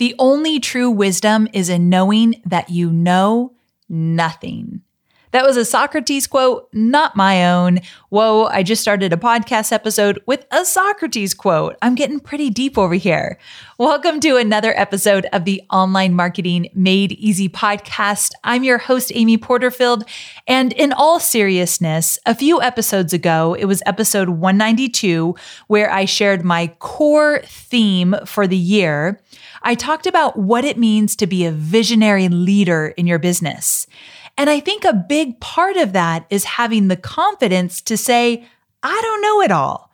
The only true wisdom is in knowing that you know nothing. That was a Socrates quote, not my own. Whoa, I just started a podcast episode with a Socrates quote. I'm getting pretty deep over here. Welcome to another episode of the Online Marketing Made Easy podcast. I'm your host, Amy Porterfield. And in all seriousness, a few episodes ago, it was episode 192, where I shared my core theme for the year. I talked about what it means to be a visionary leader in your business. And I think a big part of that is having the confidence to say, I don't know it all.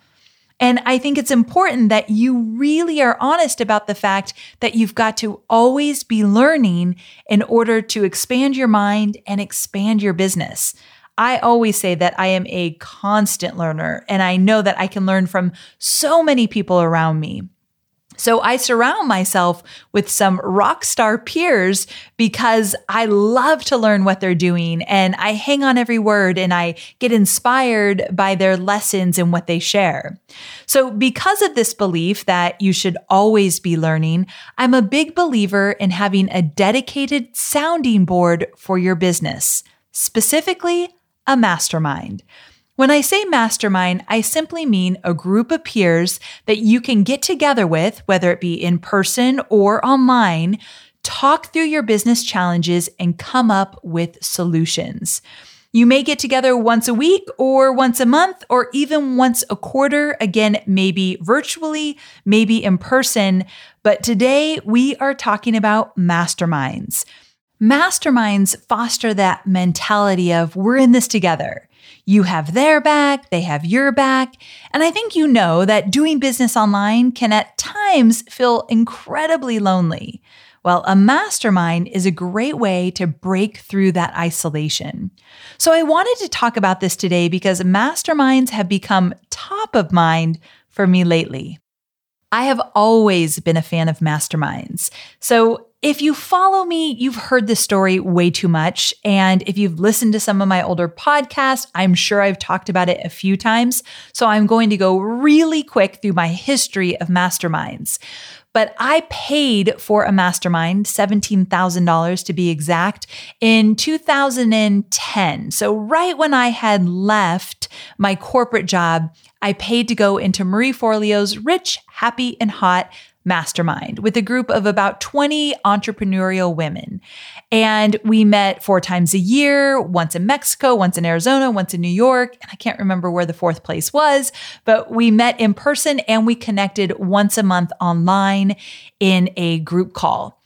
And I think it's important that you really are honest about the fact that you've got to always be learning in order to expand your mind and expand your business. I always say that I am a constant learner and I know that I can learn from so many people around me. So I surround myself with some rock star peers because I love to learn what they're doing and I hang on every word and I get inspired by their lessons and what they share. So because of this belief that you should always be learning, I'm a big believer in having a dedicated sounding board for your business, specifically a mastermind. When I say mastermind, I simply mean a group of peers that you can get together with, whether it be in person or online, talk through your business challenges and come up with solutions. You may get together once a week or once a month or even once a quarter. Again, maybe virtually, maybe in person. But today we are talking about masterminds. Masterminds foster that mentality of we're in this together. You have their back, they have your back. And I think you know that doing business online can at times feel incredibly lonely. Well, a mastermind is a great way to break through that isolation. So I wanted to talk about this today because masterminds have become top of mind for me lately. I have always been a fan of masterminds. So if you follow me, you've heard this story way too much. And if you've listened to some of my older podcasts, I'm sure I've talked about it a few times. So I'm going to go really quick through my history of masterminds. But I paid for a mastermind, $17,000 to be exact, in 2010. So, right when I had left my corporate job, I paid to go into Marie Forleo's Rich, Happy, and Hot mastermind with a group of about 20 entrepreneurial women. And we met four times a year, once in Mexico, once in Arizona, once in New York. And I can't remember where the fourth place was, but we met in person and we connected once a month online in a group call.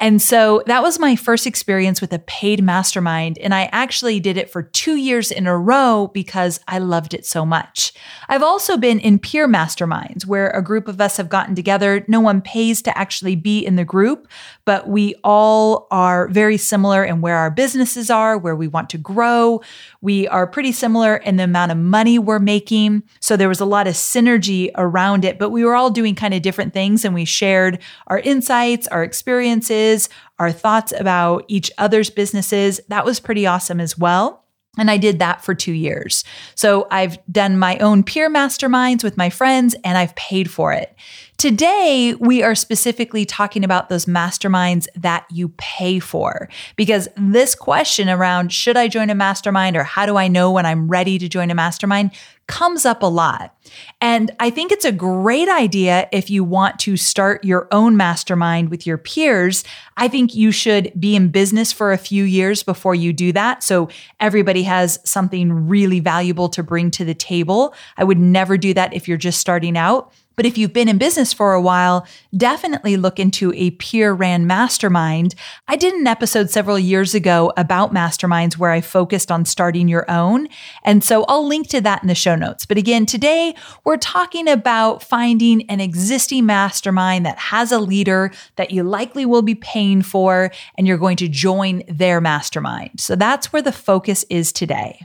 And so that was my first experience with a paid mastermind. And I actually did it for two years in a row because I loved it so much. I've also been in peer masterminds where a group of us have gotten together. No one pays to actually be in the group, but we all are very similar in where our businesses are, where we want to grow. We are pretty similar in the amount of money we're making. So there was a lot of synergy around it, but we were all doing kind of different things and we shared our insights, our experiences, our thoughts about each other's businesses. That was pretty awesome as well. And I did that for two years. So I've done my own peer masterminds with my friends and I've paid for it. Today, we are specifically talking about those masterminds that you pay for because this question around should I join a mastermind or how do I know when I'm ready to join a mastermind comes up a lot. And I think it's a great idea if you want to start your own mastermind with your peers. I think you should be in business for a few years before you do that. So everybody has something really valuable to bring to the table. I would never do that if you're just starting out. But if you've been in business for a while, definitely look into a peer ran mastermind. I did an episode several years ago about masterminds where I focused on starting your own. And so I'll link to that in the show notes. But again, today we're talking about finding an existing mastermind that has a leader that you likely will be paying for, and you're going to join their mastermind. So that's where the focus is today.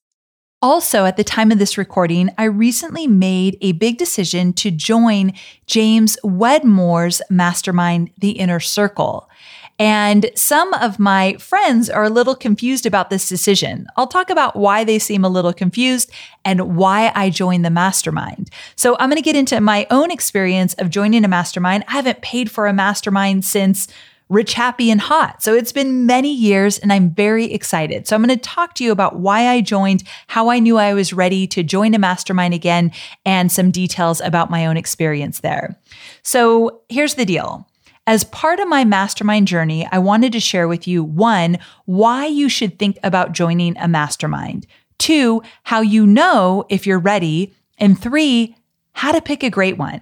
Also, at the time of this recording, I recently made a big decision to join James Wedmore's mastermind, The Inner Circle. And some of my friends are a little confused about this decision. I'll talk about why they seem a little confused and why I joined the mastermind. So I'm going to get into my own experience of joining a mastermind. I haven't paid for a mastermind since rich, happy, and hot. So it's been many years and I'm very excited. So I'm going to talk to you about why I joined, how I knew I was ready to join a mastermind again, and some details about my own experience there. So here's the deal. As part of my mastermind journey, I wanted to share with you one, why you should think about joining a mastermind, two, how you know if you're ready, and three, how to pick a great one.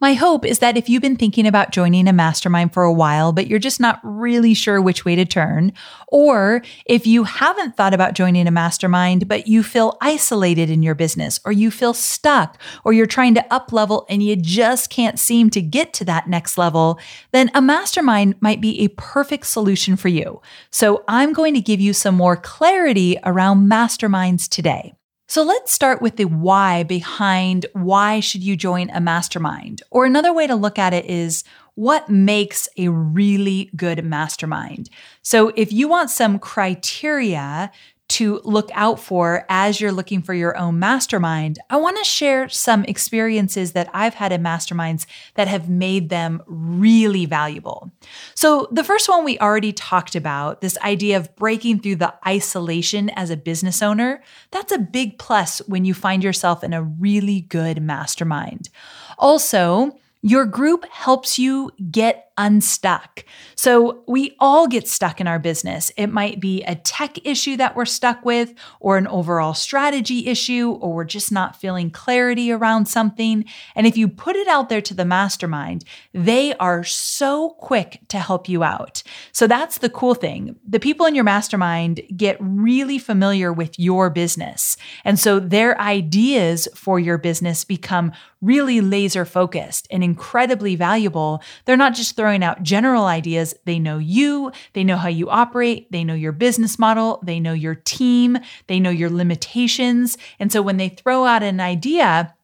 My hope is that if you've been thinking about joining a mastermind for a while, but you're just not really sure which way to turn, or if you haven't thought about joining a mastermind, but you feel isolated in your business, or you feel stuck, or you're trying to up level and you just can't seem to get to that next level, then a mastermind might be a perfect solution for you. So I'm going to give you some more clarity around masterminds today. So let's start with the why behind why should you join a mastermind? Or another way to look at it is what makes a really good mastermind? So if you want some criteria to look out for as you're looking for your own mastermind, I want to share some experiences that I've had in masterminds that have made them really valuable. So, the first one we already talked about this idea of breaking through the isolation as a business owner. That's a big plus when you find yourself in a really good mastermind. Also, your group helps you get unstuck. So we all get stuck in our business. It might be a tech issue that we're stuck with, or an overall strategy issue, or we're just not feeling clarity around something. And if you put it out there to the mastermind, they are so quick to help you out. So that's the cool thing. The people in your mastermind get really familiar with your business. And so their ideas for your business become really laser focused and incredibly valuable. They're not just throwing out general ideas. They know you, they know how you operate, they know your business model, they know your team, they know your limitations. And so when they throw out an idea,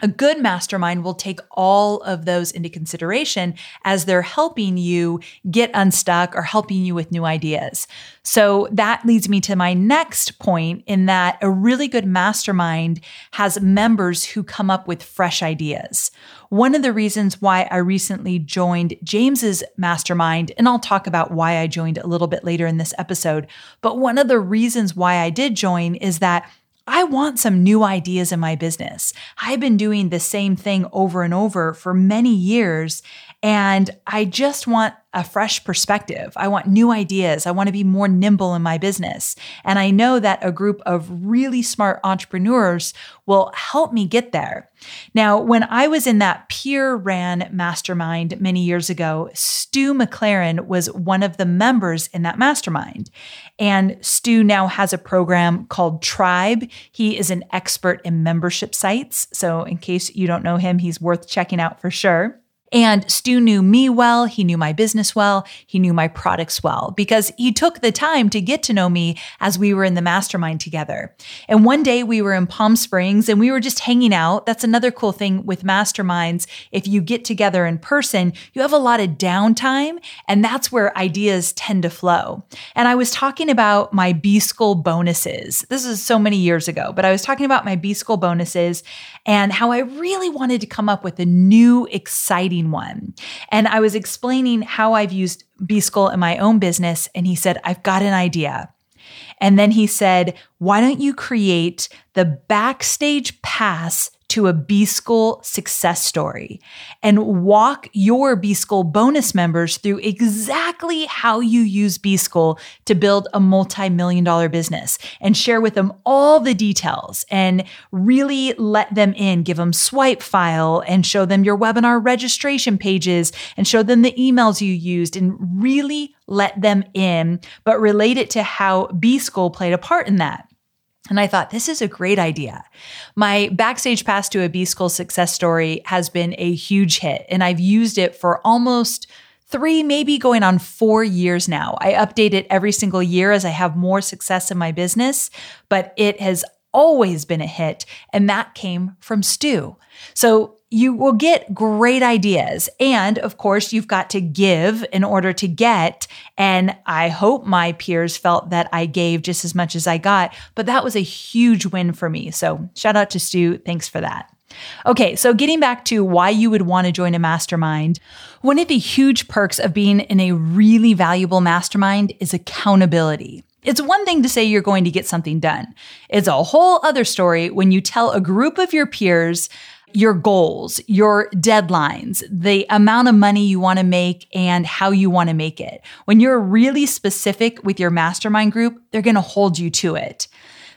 a good mastermind will take all of those into consideration as they're helping you get unstuck or helping you with new ideas. So that leads me to my next point in that a really good mastermind has members who come up with fresh ideas. One of the reasons why I recently joined James's mastermind, and I'll talk about why I joined a little bit later in this episode, but one of the reasons why I did join is that I want some new ideas in my business. I've been doing the same thing over and over for many years. And I just want a fresh perspective. I want new ideas. I want to be more nimble in my business. And I know that a group of really smart entrepreneurs will help me get there. Now, when I was in that peer ran mastermind many years ago, Stu McLaren was one of the members in that mastermind. And Stu now has a program called Tribe. He is an expert in membership sites. So, in case you don't know him, he's worth checking out for sure. And Stu knew me well. He knew my business well. He knew my products well because he took the time to get to know me as we were in the mastermind together. And one day we were in Palm Springs and we were just hanging out. That's another cool thing with masterminds. If you get together in person, you have a lot of downtime and that's where ideas tend to flow. And I was talking about my B School bonuses. This is so many years ago, but I was talking about my B School bonuses and how I really wanted to come up with a new, exciting one. And I was explaining how I've used B School in my own business. And he said, I've got an idea. And then he said, Why don't you create the backstage pass to a B School success story and walk your B School bonus members through exactly how you use B School to build a multi million dollar business and share with them all the details and really let them in, give them swipe file and show them your webinar registration pages and show them the emails you used and really let them in, but relate it to how B School played a part in that. And I thought, this is a great idea. My backstage pass to a B School success story has been a huge hit, and I've used it for almost three, maybe going on four years now. I update it every single year as I have more success in my business, but it has always been a hit, and that came from Stu. So you will get great ideas. And of course, you've got to give in order to get. And I hope my peers felt that I gave just as much as I got, but that was a huge win for me. So shout out to Stu. Thanks for that. Okay, so getting back to why you would want to join a mastermind, one of the huge perks of being in a really valuable mastermind is accountability. It's one thing to say you're going to get something done. It's a whole other story when you tell a group of your peers your goals, your deadlines, the amount of money you want to make and how you want to make it. When you're really specific with your mastermind group, they're going to hold you to it.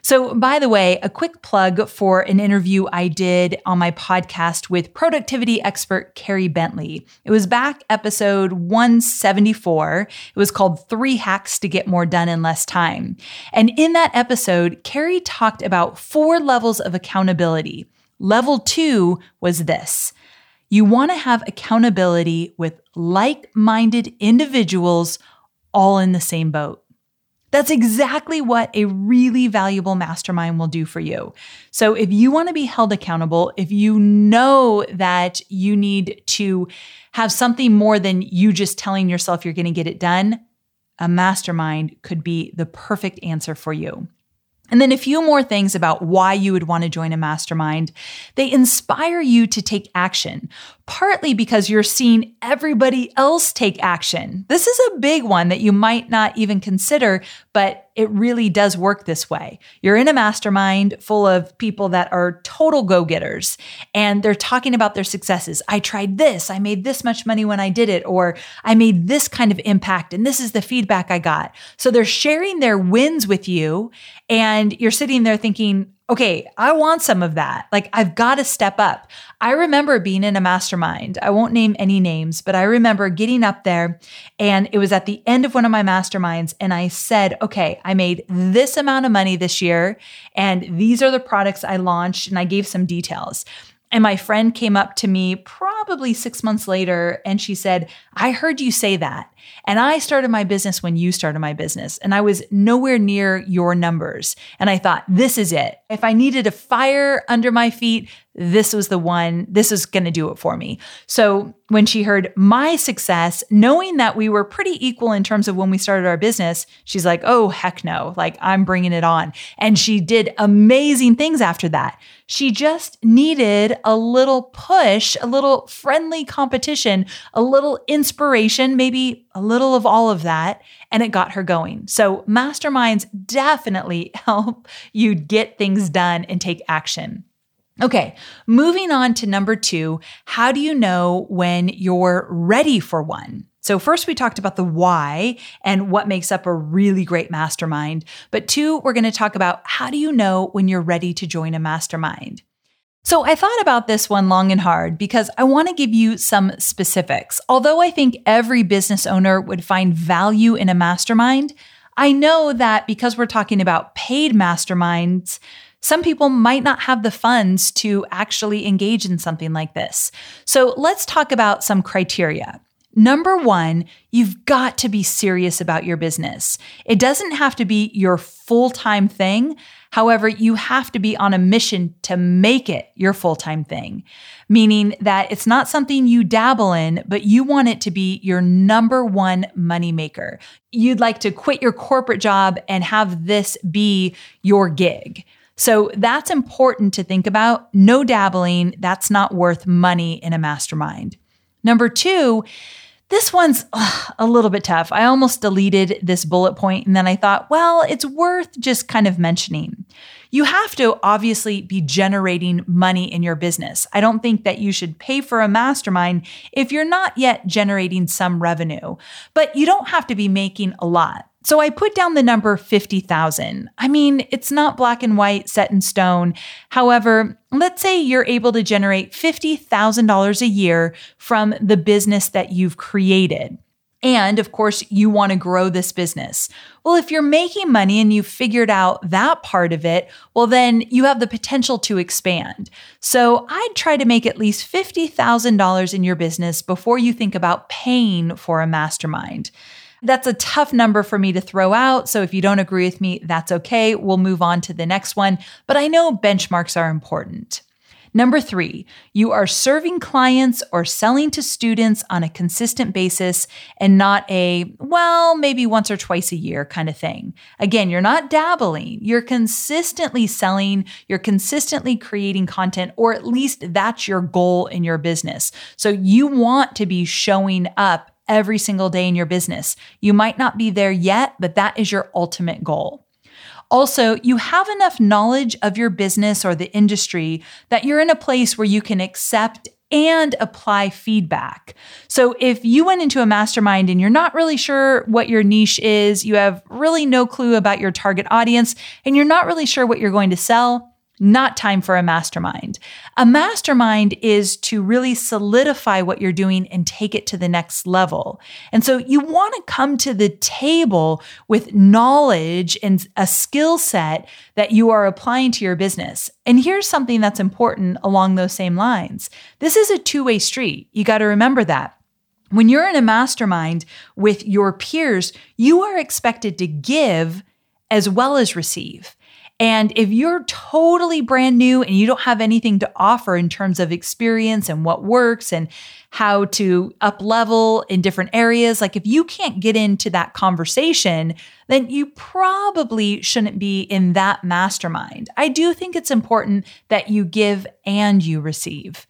So, by the way, a quick plug for an interview I did on my podcast with productivity expert Carrie Bentley. It was back episode 174. It was called Three Hacks to Get More Done in Less Time. And in that episode, Carrie talked about four levels of accountability. Level two was this you want to have accountability with like minded individuals all in the same boat. That's exactly what a really valuable mastermind will do for you. So, if you want to be held accountable, if you know that you need to have something more than you just telling yourself you're going to get it done, a mastermind could be the perfect answer for you. And then a few more things about why you would want to join a mastermind. They inspire you to take action, partly because you're seeing everybody else take action. This is a big one that you might not even consider, but it really does work this way. You're in a mastermind full of people that are total go getters and they're talking about their successes. I tried this, I made this much money when I did it, or I made this kind of impact, and this is the feedback I got. So they're sharing their wins with you, and you're sitting there thinking, okay, I want some of that. Like, I've got to step up. I remember being in a mastermind. I won't name any names, but I remember getting up there and it was at the end of one of my masterminds. And I said, okay, I made this amount of money this year, and these are the products I launched. And I gave some details. And my friend came up to me probably six months later and she said, I heard you say that. And I started my business when you started my business, and I was nowhere near your numbers. And I thought, this is it. If I needed a fire under my feet, this was the one, this is going to do it for me. So when she heard my success, knowing that we were pretty equal in terms of when we started our business, she's like, oh, heck no, like I'm bringing it on. And she did amazing things after that. She just needed a little push, a little friendly competition, a little inspiration, maybe a little of all of that, and it got her going. So, masterminds definitely help you get things done and take action. Okay, moving on to number two how do you know when you're ready for one? So, first, we talked about the why and what makes up a really great mastermind. But two, we're going to talk about how do you know when you're ready to join a mastermind? So, I thought about this one long and hard because I want to give you some specifics. Although I think every business owner would find value in a mastermind, I know that because we're talking about paid masterminds, some people might not have the funds to actually engage in something like this. So, let's talk about some criteria. Number one, you've got to be serious about your business. It doesn't have to be your full time thing. However, you have to be on a mission to make it your full time thing, meaning that it's not something you dabble in, but you want it to be your number one moneymaker. You'd like to quit your corporate job and have this be your gig. So that's important to think about. No dabbling, that's not worth money in a mastermind. Number two, this one's ugh, a little bit tough. I almost deleted this bullet point and then I thought, well, it's worth just kind of mentioning. You have to obviously be generating money in your business. I don't think that you should pay for a mastermind if you're not yet generating some revenue, but you don't have to be making a lot. So I put down the number 50,000. I mean, it's not black and white set in stone. However, let's say you're able to generate $50,000 a year from the business that you've created. And of course, you want to grow this business. Well, if you're making money and you've figured out that part of it, well, then you have the potential to expand. So I'd try to make at least $50,000 in your business before you think about paying for a mastermind. That's a tough number for me to throw out. So if you don't agree with me, that's okay. We'll move on to the next one. But I know benchmarks are important. Number three, you are serving clients or selling to students on a consistent basis and not a, well, maybe once or twice a year kind of thing. Again, you're not dabbling, you're consistently selling, you're consistently creating content, or at least that's your goal in your business. So you want to be showing up every single day in your business. You might not be there yet, but that is your ultimate goal. Also, you have enough knowledge of your business or the industry that you're in a place where you can accept and apply feedback. So, if you went into a mastermind and you're not really sure what your niche is, you have really no clue about your target audience, and you're not really sure what you're going to sell, not time for a mastermind. A mastermind is to really solidify what you're doing and take it to the next level. And so you want to come to the table with knowledge and a skill set that you are applying to your business. And here's something that's important along those same lines. This is a two way street. You got to remember that. When you're in a mastermind with your peers, you are expected to give as well as receive. And if you're totally brand new and you don't have anything to offer in terms of experience and what works and how to up level in different areas, like if you can't get into that conversation, then you probably shouldn't be in that mastermind. I do think it's important that you give and you receive.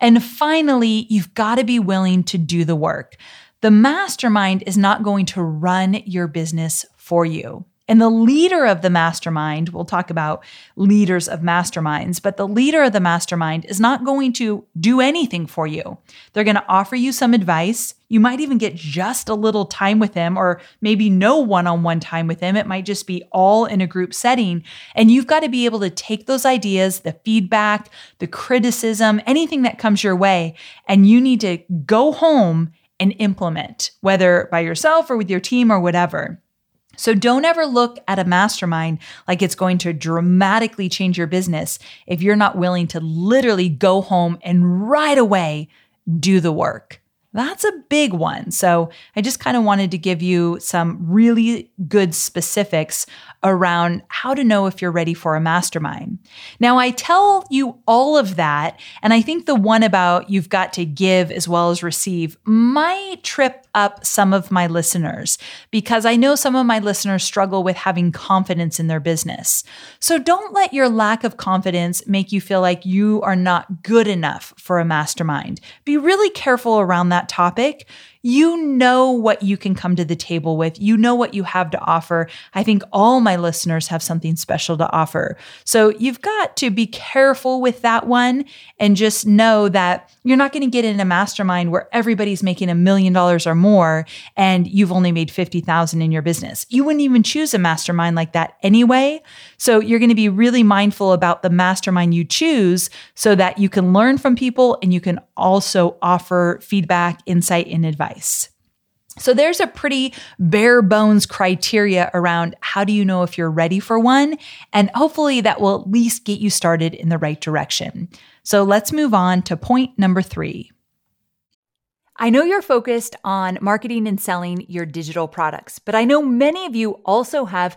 And finally, you've got to be willing to do the work. The mastermind is not going to run your business for you. And the leader of the mastermind, we'll talk about leaders of masterminds, but the leader of the mastermind is not going to do anything for you. They're going to offer you some advice. You might even get just a little time with him, or maybe no one on one time with him. It might just be all in a group setting. And you've got to be able to take those ideas, the feedback, the criticism, anything that comes your way, and you need to go home and implement, whether by yourself or with your team or whatever. So don't ever look at a mastermind like it's going to dramatically change your business if you're not willing to literally go home and right away do the work. That's a big one. So I just kind of wanted to give you some really good specifics around how to know if you're ready for a mastermind. Now, I tell you all of that, and I think the one about you've got to give as well as receive might trip up some of my listeners because I know some of my listeners struggle with having confidence in their business. So don't let your lack of confidence make you feel like you are not good enough for a mastermind. Be really careful around that topic you know what you can come to the table with. You know what you have to offer. I think all my listeners have something special to offer. So you've got to be careful with that one and just know that you're not going to get in a mastermind where everybody's making a million dollars or more and you've only made 50,000 in your business. You wouldn't even choose a mastermind like that anyway. So you're going to be really mindful about the mastermind you choose so that you can learn from people and you can also offer feedback, insight, and advice. So there's a pretty bare bones criteria around how do you know if you're ready for one? And hopefully that will at least get you started in the right direction. So let's move on to point number three. I know you're focused on marketing and selling your digital products, but I know many of you also have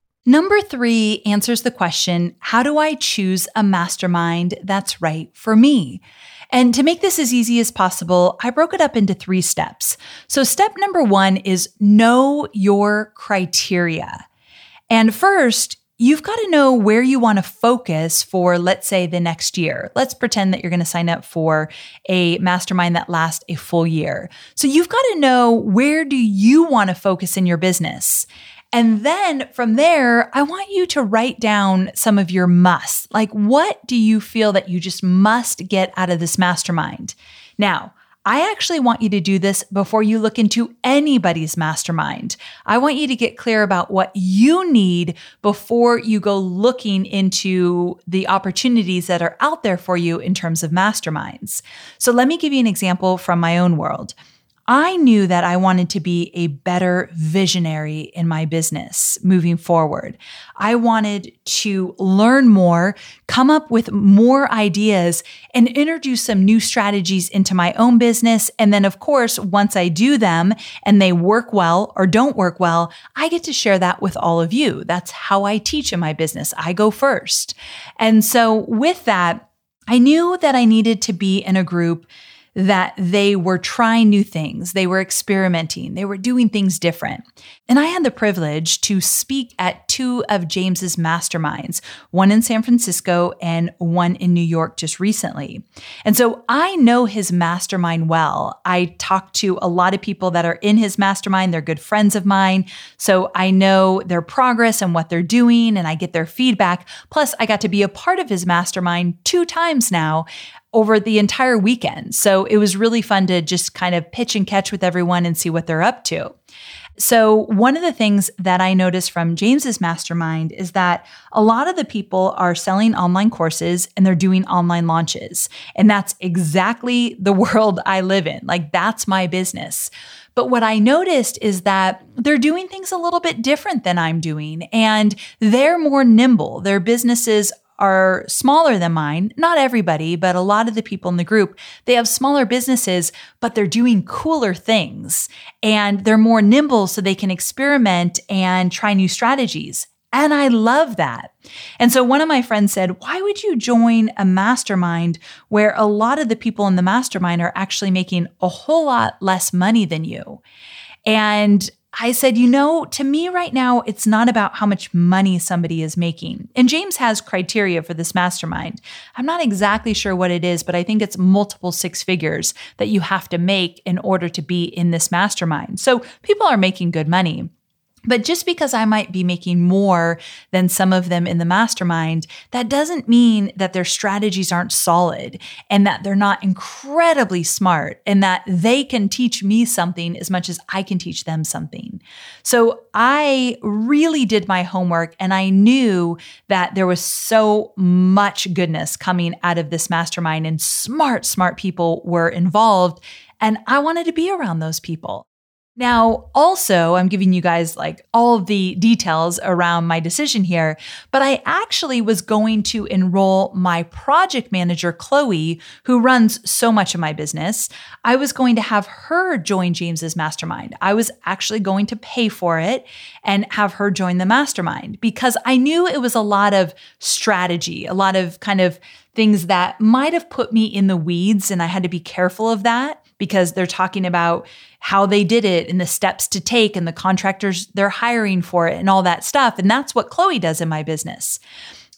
Number three answers the question How do I choose a mastermind that's right for me? And to make this as easy as possible, I broke it up into three steps. So, step number one is know your criteria. And first, you've got to know where you want to focus for, let's say, the next year. Let's pretend that you're going to sign up for a mastermind that lasts a full year. So you've got to know where do you want to focus in your business? And then from there, I want you to write down some of your musts. Like, what do you feel that you just must get out of this mastermind? Now, I actually want you to do this before you look into anybody's mastermind. I want you to get clear about what you need before you go looking into the opportunities that are out there for you in terms of masterminds. So let me give you an example from my own world. I knew that I wanted to be a better visionary in my business moving forward. I wanted to learn more, come up with more ideas, and introduce some new strategies into my own business. And then, of course, once I do them and they work well or don't work well, I get to share that with all of you. That's how I teach in my business. I go first. And so with that, I knew that I needed to be in a group that they were trying new things, they were experimenting, they were doing things different. And I had the privilege to speak at two of James's masterminds, one in San Francisco and one in New York just recently. And so I know his mastermind well. I talk to a lot of people that are in his mastermind, they're good friends of mine. So I know their progress and what they're doing, and I get their feedback. Plus, I got to be a part of his mastermind two times now over the entire weekend. So it was really fun to just kind of pitch and catch with everyone and see what they're up to. So, one of the things that I noticed from James's mastermind is that a lot of the people are selling online courses and they're doing online launches. And that's exactly the world I live in. Like, that's my business. But what I noticed is that they're doing things a little bit different than I'm doing, and they're more nimble. Their businesses are smaller than mine. Not everybody, but a lot of the people in the group, they have smaller businesses, but they're doing cooler things and they're more nimble so they can experiment and try new strategies. And I love that. And so one of my friends said, Why would you join a mastermind where a lot of the people in the mastermind are actually making a whole lot less money than you? And I said, you know, to me right now, it's not about how much money somebody is making. And James has criteria for this mastermind. I'm not exactly sure what it is, but I think it's multiple six figures that you have to make in order to be in this mastermind. So people are making good money. But just because I might be making more than some of them in the mastermind, that doesn't mean that their strategies aren't solid and that they're not incredibly smart and that they can teach me something as much as I can teach them something. So I really did my homework and I knew that there was so much goodness coming out of this mastermind and smart, smart people were involved. And I wanted to be around those people. Now, also, I'm giving you guys like all the details around my decision here, but I actually was going to enroll my project manager, Chloe, who runs so much of my business. I was going to have her join James's mastermind. I was actually going to pay for it and have her join the mastermind because I knew it was a lot of strategy, a lot of kind of things that might have put me in the weeds, and I had to be careful of that because they're talking about how they did it and the steps to take and the contractors they're hiring for it and all that stuff. And that's what Chloe does in my business.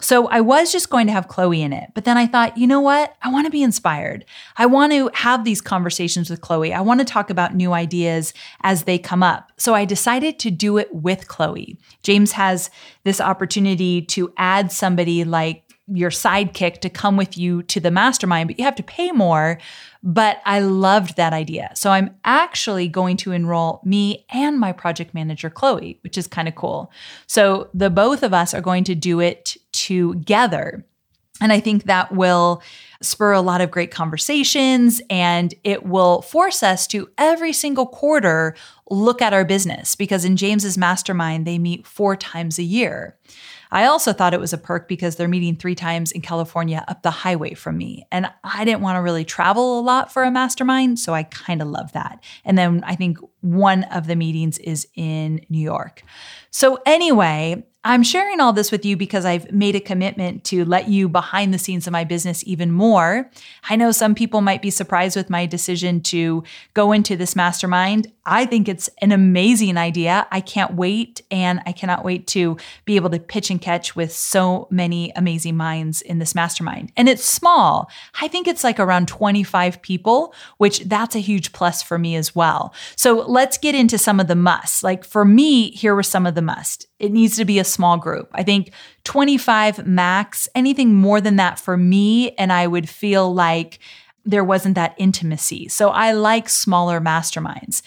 So I was just going to have Chloe in it. But then I thought, you know what? I want to be inspired. I want to have these conversations with Chloe. I want to talk about new ideas as they come up. So I decided to do it with Chloe. James has this opportunity to add somebody like your sidekick to come with you to the mastermind, but you have to pay more. But I loved that idea. So I'm actually going to enroll me and my project manager, Chloe, which is kind of cool. So the both of us are going to do it together. And I think that will spur a lot of great conversations and it will force us to every single quarter look at our business because in James's mastermind, they meet four times a year. I also thought it was a perk because they're meeting three times in California up the highway from me. And I didn't want to really travel a lot for a mastermind. So I kind of love that. And then I think one of the meetings is in New York. So, anyway, I'm sharing all this with you because I've made a commitment to let you behind the scenes of my business even more. I know some people might be surprised with my decision to go into this mastermind. I think it's an amazing idea. I can't wait and I cannot wait to be able to pitch and catch with so many amazing minds in this mastermind. And it's small. I think it's like around 25 people, which that's a huge plus for me as well. So let's get into some of the musts. Like for me, here were some of the must. It needs to be a small group. I think 25 max, anything more than that for me, and I would feel like there wasn't that intimacy. So I like smaller masterminds.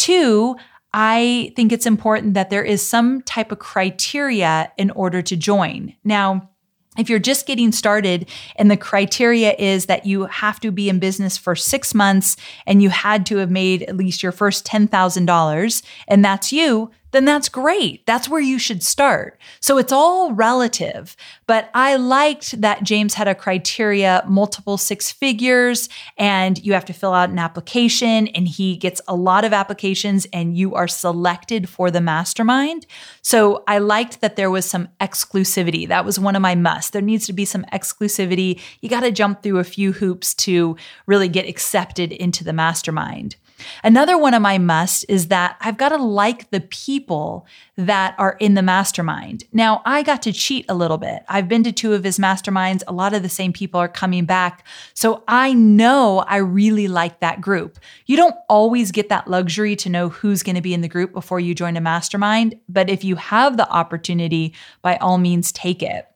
Two, I think it's important that there is some type of criteria in order to join. Now, if you're just getting started and the criteria is that you have to be in business for six months and you had to have made at least your first $10,000 and that's you, then that's great. That's where you should start. So it's all relative. But I liked that James had a criteria, multiple six figures, and you have to fill out an application, and he gets a lot of applications, and you are selected for the mastermind. So I liked that there was some exclusivity. That was one of my musts. There needs to be some exclusivity. You got to jump through a few hoops to really get accepted into the mastermind. Another one of my musts is that I've got to like the people that are in the mastermind. Now, I got to cheat a little bit. I've been to two of his masterminds. A lot of the same people are coming back. So I know I really like that group. You don't always get that luxury to know who's going to be in the group before you join a mastermind. But if you have the opportunity, by all means, take it.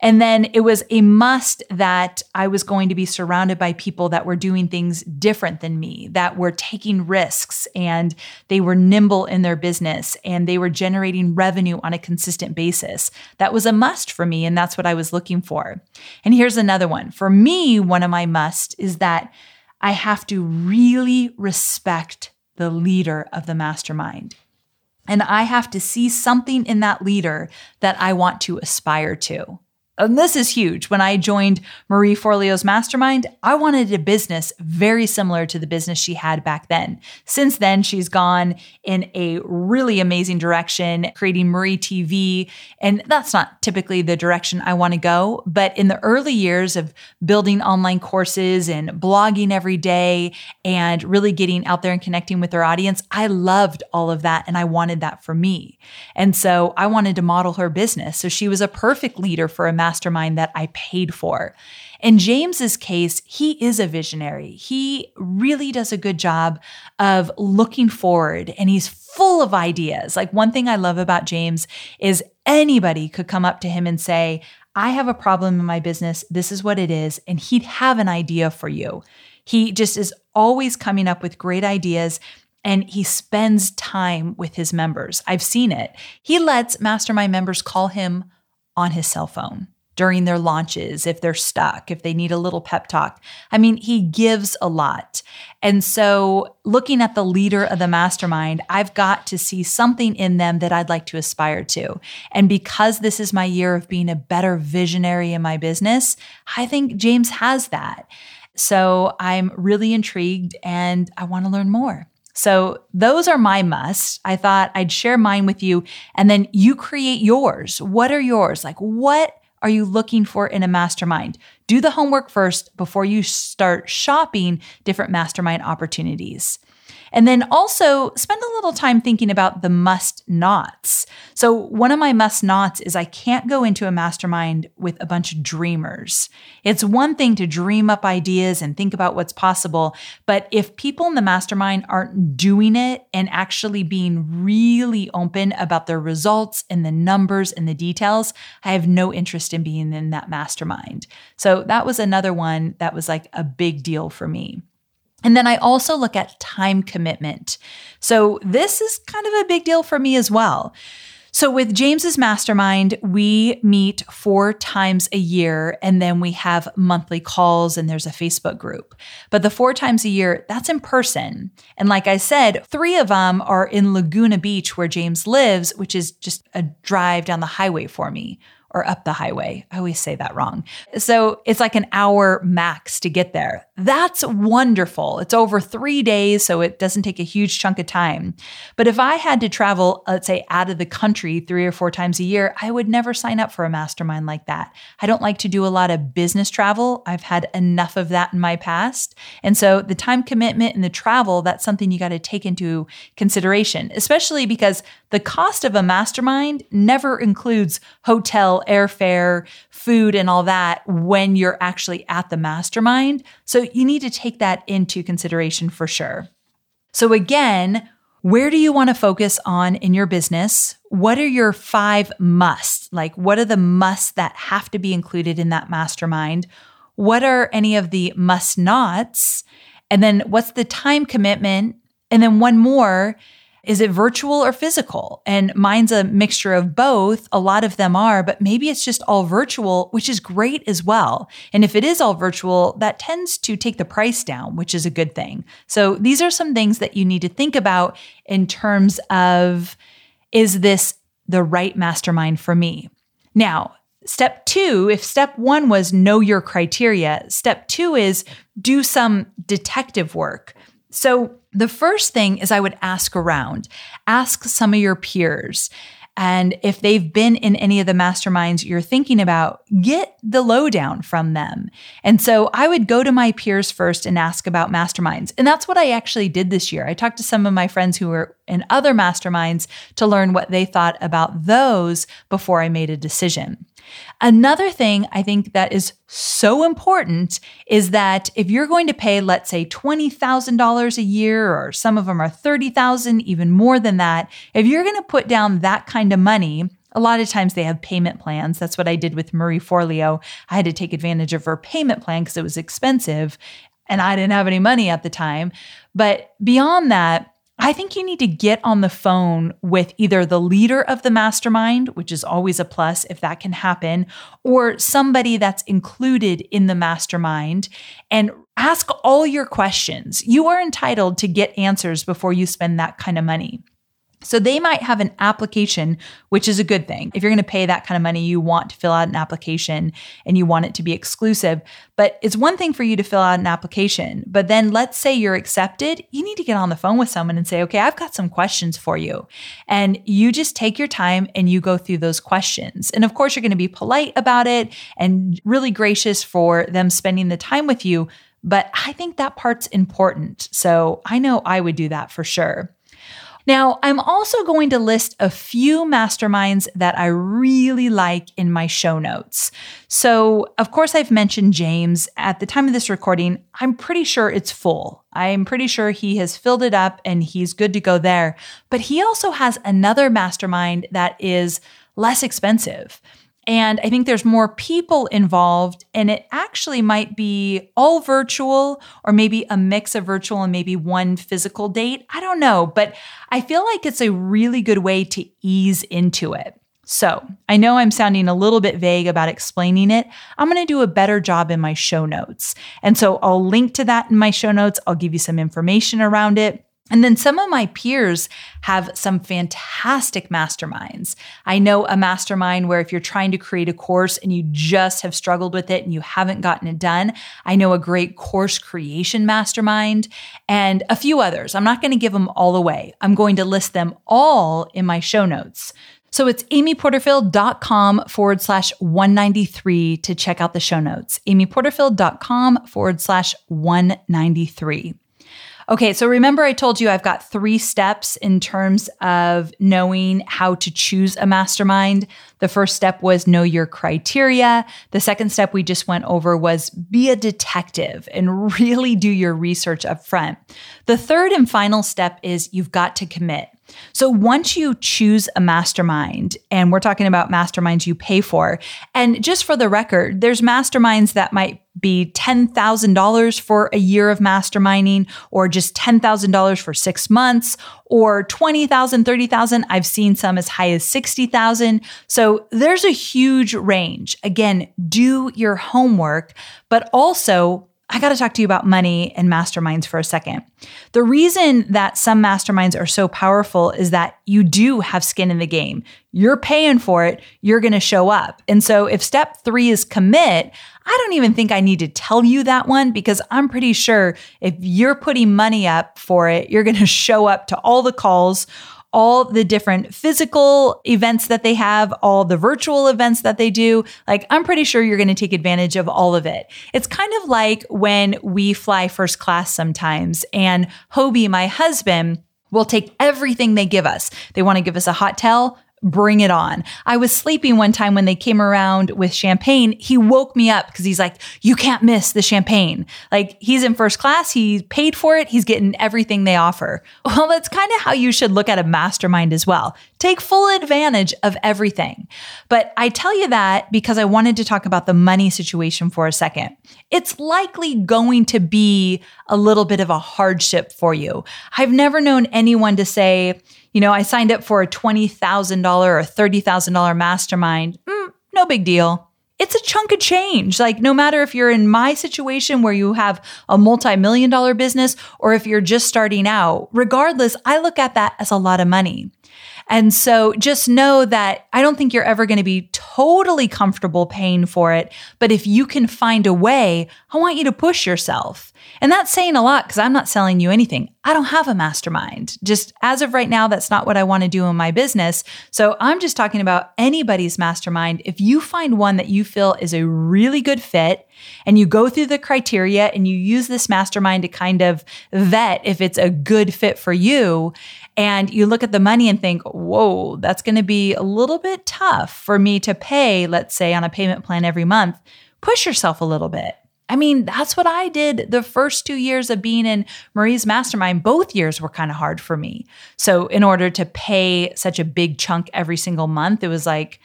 And then it was a must that I was going to be surrounded by people that were doing things different than me, that were taking risks and they were nimble in their business and they were generating revenue on a consistent basis. That was a must for me. And that's what I was looking for. And here's another one. For me, one of my musts is that I have to really respect the leader of the mastermind. And I have to see something in that leader that I want to aspire to. And this is huge. When I joined Marie Forleo's mastermind, I wanted a business very similar to the business she had back then. Since then, she's gone in a really amazing direction, creating Marie TV. And that's not typically the direction I want to go. But in the early years of building online courses and blogging every day and really getting out there and connecting with her audience, I loved all of that and I wanted that for me. And so I wanted to model her business. So she was a perfect leader for a mastermind mastermind that I paid for. In James's case, he is a visionary. He really does a good job of looking forward and he's full of ideas. Like one thing I love about James is anybody could come up to him and say, I have a problem in my business. This is what it is. And he'd have an idea for you. He just is always coming up with great ideas and he spends time with his members. I've seen it. He lets mastermind members call him on his cell phone during their launches, if they're stuck, if they need a little pep talk. I mean, he gives a lot. And so, looking at the leader of the mastermind, I've got to see something in them that I'd like to aspire to. And because this is my year of being a better visionary in my business, I think James has that. So, I'm really intrigued and I want to learn more. So those are my musts. I thought I'd share mine with you and then you create yours. What are yours? Like what are you looking for in a mastermind? Do the homework first before you start shopping different mastermind opportunities. And then also spend a little time thinking about the must nots. So, one of my must nots is I can't go into a mastermind with a bunch of dreamers. It's one thing to dream up ideas and think about what's possible, but if people in the mastermind aren't doing it and actually being really open about their results and the numbers and the details, I have no interest in being in that mastermind. So, that was another one that was like a big deal for me. And then I also look at time commitment. So this is kind of a big deal for me as well. So with James's mastermind, we meet four times a year and then we have monthly calls and there's a Facebook group. But the four times a year, that's in person. And like I said, three of them are in Laguna Beach where James lives, which is just a drive down the highway for me or up the highway. I always say that wrong. So it's like an hour max to get there. That's wonderful. It's over three days, so it doesn't take a huge chunk of time. But if I had to travel, let's say, out of the country three or four times a year, I would never sign up for a mastermind like that. I don't like to do a lot of business travel. I've had enough of that in my past. And so the time commitment and the travel, that's something you got to take into consideration, especially because the cost of a mastermind never includes hotel airfare, food, and all that when you're actually at the mastermind. So you need to take that into consideration for sure. So, again, where do you want to focus on in your business? What are your five musts? Like, what are the musts that have to be included in that mastermind? What are any of the must nots? And then what's the time commitment? And then one more is it virtual or physical? And mine's a mixture of both. A lot of them are, but maybe it's just all virtual, which is great as well. And if it is all virtual, that tends to take the price down, which is a good thing. So these are some things that you need to think about in terms of is this the right mastermind for me? Now, step two, if step one was know your criteria, step two is do some detective work. So the first thing is I would ask around, ask some of your peers. And if they've been in any of the masterminds you're thinking about, get the lowdown from them. And so I would go to my peers first and ask about masterminds. And that's what I actually did this year. I talked to some of my friends who were in other masterminds to learn what they thought about those before I made a decision. Another thing I think that is so important is that if you're going to pay, let's say $20,000 a year, or some of them are 30,000, even more than that, if you're going to put down that kind of money, a lot of times they have payment plans. That's what I did with Marie Forleo. I had to take advantage of her payment plan because it was expensive and I didn't have any money at the time. But beyond that, I think you need to get on the phone with either the leader of the mastermind, which is always a plus if that can happen, or somebody that's included in the mastermind and ask all your questions. You are entitled to get answers before you spend that kind of money. So they might have an application, which is a good thing. If you're going to pay that kind of money, you want to fill out an application and you want it to be exclusive. But it's one thing for you to fill out an application. But then let's say you're accepted, you need to get on the phone with someone and say, okay, I've got some questions for you. And you just take your time and you go through those questions. And of course, you're going to be polite about it and really gracious for them spending the time with you. But I think that part's important. So I know I would do that for sure. Now, I'm also going to list a few masterminds that I really like in my show notes. So, of course, I've mentioned James. At the time of this recording, I'm pretty sure it's full. I'm pretty sure he has filled it up and he's good to go there. But he also has another mastermind that is less expensive. And I think there's more people involved, and it actually might be all virtual or maybe a mix of virtual and maybe one physical date. I don't know, but I feel like it's a really good way to ease into it. So I know I'm sounding a little bit vague about explaining it. I'm going to do a better job in my show notes. And so I'll link to that in my show notes. I'll give you some information around it. And then some of my peers have some fantastic masterminds. I know a mastermind where if you're trying to create a course and you just have struggled with it and you haven't gotten it done, I know a great course creation mastermind and a few others. I'm not going to give them all away. I'm going to list them all in my show notes. So it's amyporterfield.com forward slash 193 to check out the show notes. amyporterfield.com forward slash 193. Okay, so remember I told you I've got three steps in terms of knowing how to choose a mastermind. The first step was know your criteria. The second step we just went over was be a detective and really do your research up front. The third and final step is you've got to commit. So once you choose a mastermind, and we're talking about masterminds you pay for, and just for the record, there's masterminds that might be $10,000 for a year of masterminding or just $10,000 for 6 months or 20,000, 30,000. I've seen some as high as 60,000. So there's a huge range. Again, do your homework, but also I got to talk to you about money and masterminds for a second. The reason that some masterminds are so powerful is that you do have skin in the game. You're paying for it, you're going to show up. And so if step three is commit, I don't even think I need to tell you that one because I'm pretty sure if you're putting money up for it, you're going to show up to all the calls all the different physical events that they have, all the virtual events that they do. Like, I'm pretty sure you're going to take advantage of all of it. It's kind of like when we fly first class sometimes, and Hobie, my husband, will take everything they give us. They want to give us a hotel bring it on. I was sleeping one time when they came around with champagne. He woke me up because he's like, you can't miss the champagne. Like he's in first class. He paid for it. He's getting everything they offer. Well, that's kind of how you should look at a mastermind as well. Take full advantage of everything. But I tell you that because I wanted to talk about the money situation for a second. It's likely going to be a little bit of a hardship for you. I've never known anyone to say, you know, I signed up for a $20,000 or $30,000 mastermind. Mm, no big deal. It's a chunk of change. Like, no matter if you're in my situation where you have a multi million dollar business or if you're just starting out, regardless, I look at that as a lot of money. And so just know that I don't think you're ever going to be totally comfortable paying for it. But if you can find a way, I want you to push yourself. And that's saying a lot because I'm not selling you anything. I don't have a mastermind. Just as of right now, that's not what I want to do in my business. So I'm just talking about anybody's mastermind. If you find one that you feel is a really good fit and you go through the criteria and you use this mastermind to kind of vet if it's a good fit for you, and you look at the money and think, whoa, that's going to be a little bit tough for me to pay, let's say on a payment plan every month, push yourself a little bit. I mean, that's what I did the first two years of being in Marie's mastermind. Both years were kind of hard for me. So, in order to pay such a big chunk every single month, it was like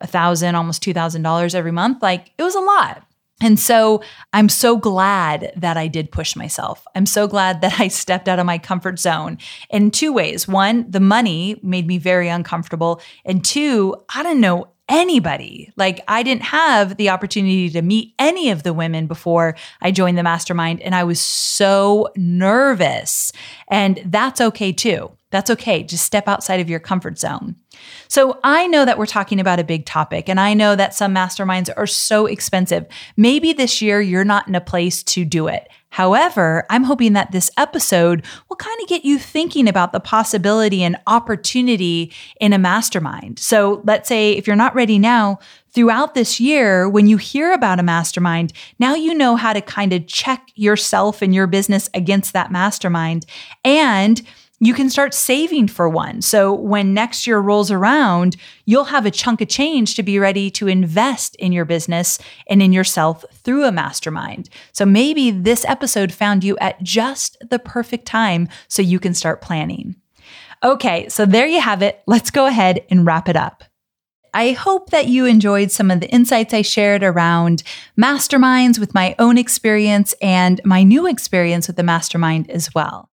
a thousand, almost two thousand dollars every month. Like it was a lot. And so I'm so glad that I did push myself. I'm so glad that I stepped out of my comfort zone in two ways. One, the money made me very uncomfortable. And two, I didn't know anybody. Like I didn't have the opportunity to meet any of the women before I joined the mastermind. And I was so nervous. And that's okay too. That's okay. Just step outside of your comfort zone. So I know that we're talking about a big topic, and I know that some masterminds are so expensive. Maybe this year you're not in a place to do it. However, I'm hoping that this episode will kind of get you thinking about the possibility and opportunity in a mastermind. So let's say if you're not ready now, throughout this year, when you hear about a mastermind, now you know how to kind of check yourself and your business against that mastermind. And you can start saving for one. So when next year rolls around, you'll have a chunk of change to be ready to invest in your business and in yourself through a mastermind. So maybe this episode found you at just the perfect time so you can start planning. Okay, so there you have it. Let's go ahead and wrap it up. I hope that you enjoyed some of the insights I shared around masterminds with my own experience and my new experience with the mastermind as well.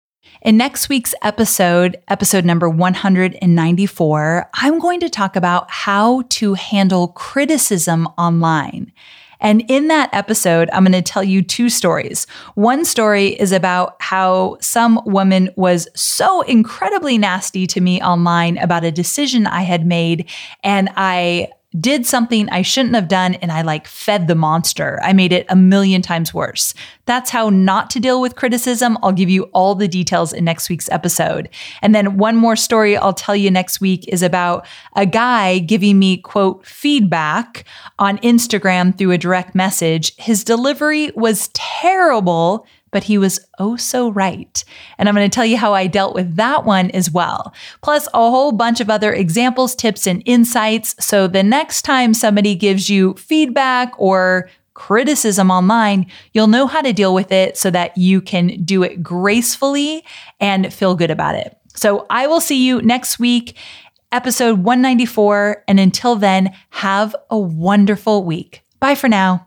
In next week's episode, episode number 194, I'm going to talk about how to handle criticism online. And in that episode, I'm going to tell you two stories. One story is about how some woman was so incredibly nasty to me online about a decision I had made. And I did something I shouldn't have done and I like fed the monster. I made it a million times worse. That's how not to deal with criticism. I'll give you all the details in next week's episode. And then one more story I'll tell you next week is about a guy giving me quote feedback on Instagram through a direct message. His delivery was terrible but he was oh so right. And I'm going to tell you how I dealt with that one as well. Plus, a whole bunch of other examples, tips, and insights. So the next time somebody gives you feedback or criticism online, you'll know how to deal with it so that you can do it gracefully and feel good about it. So I will see you next week, episode 194. And until then, have a wonderful week. Bye for now.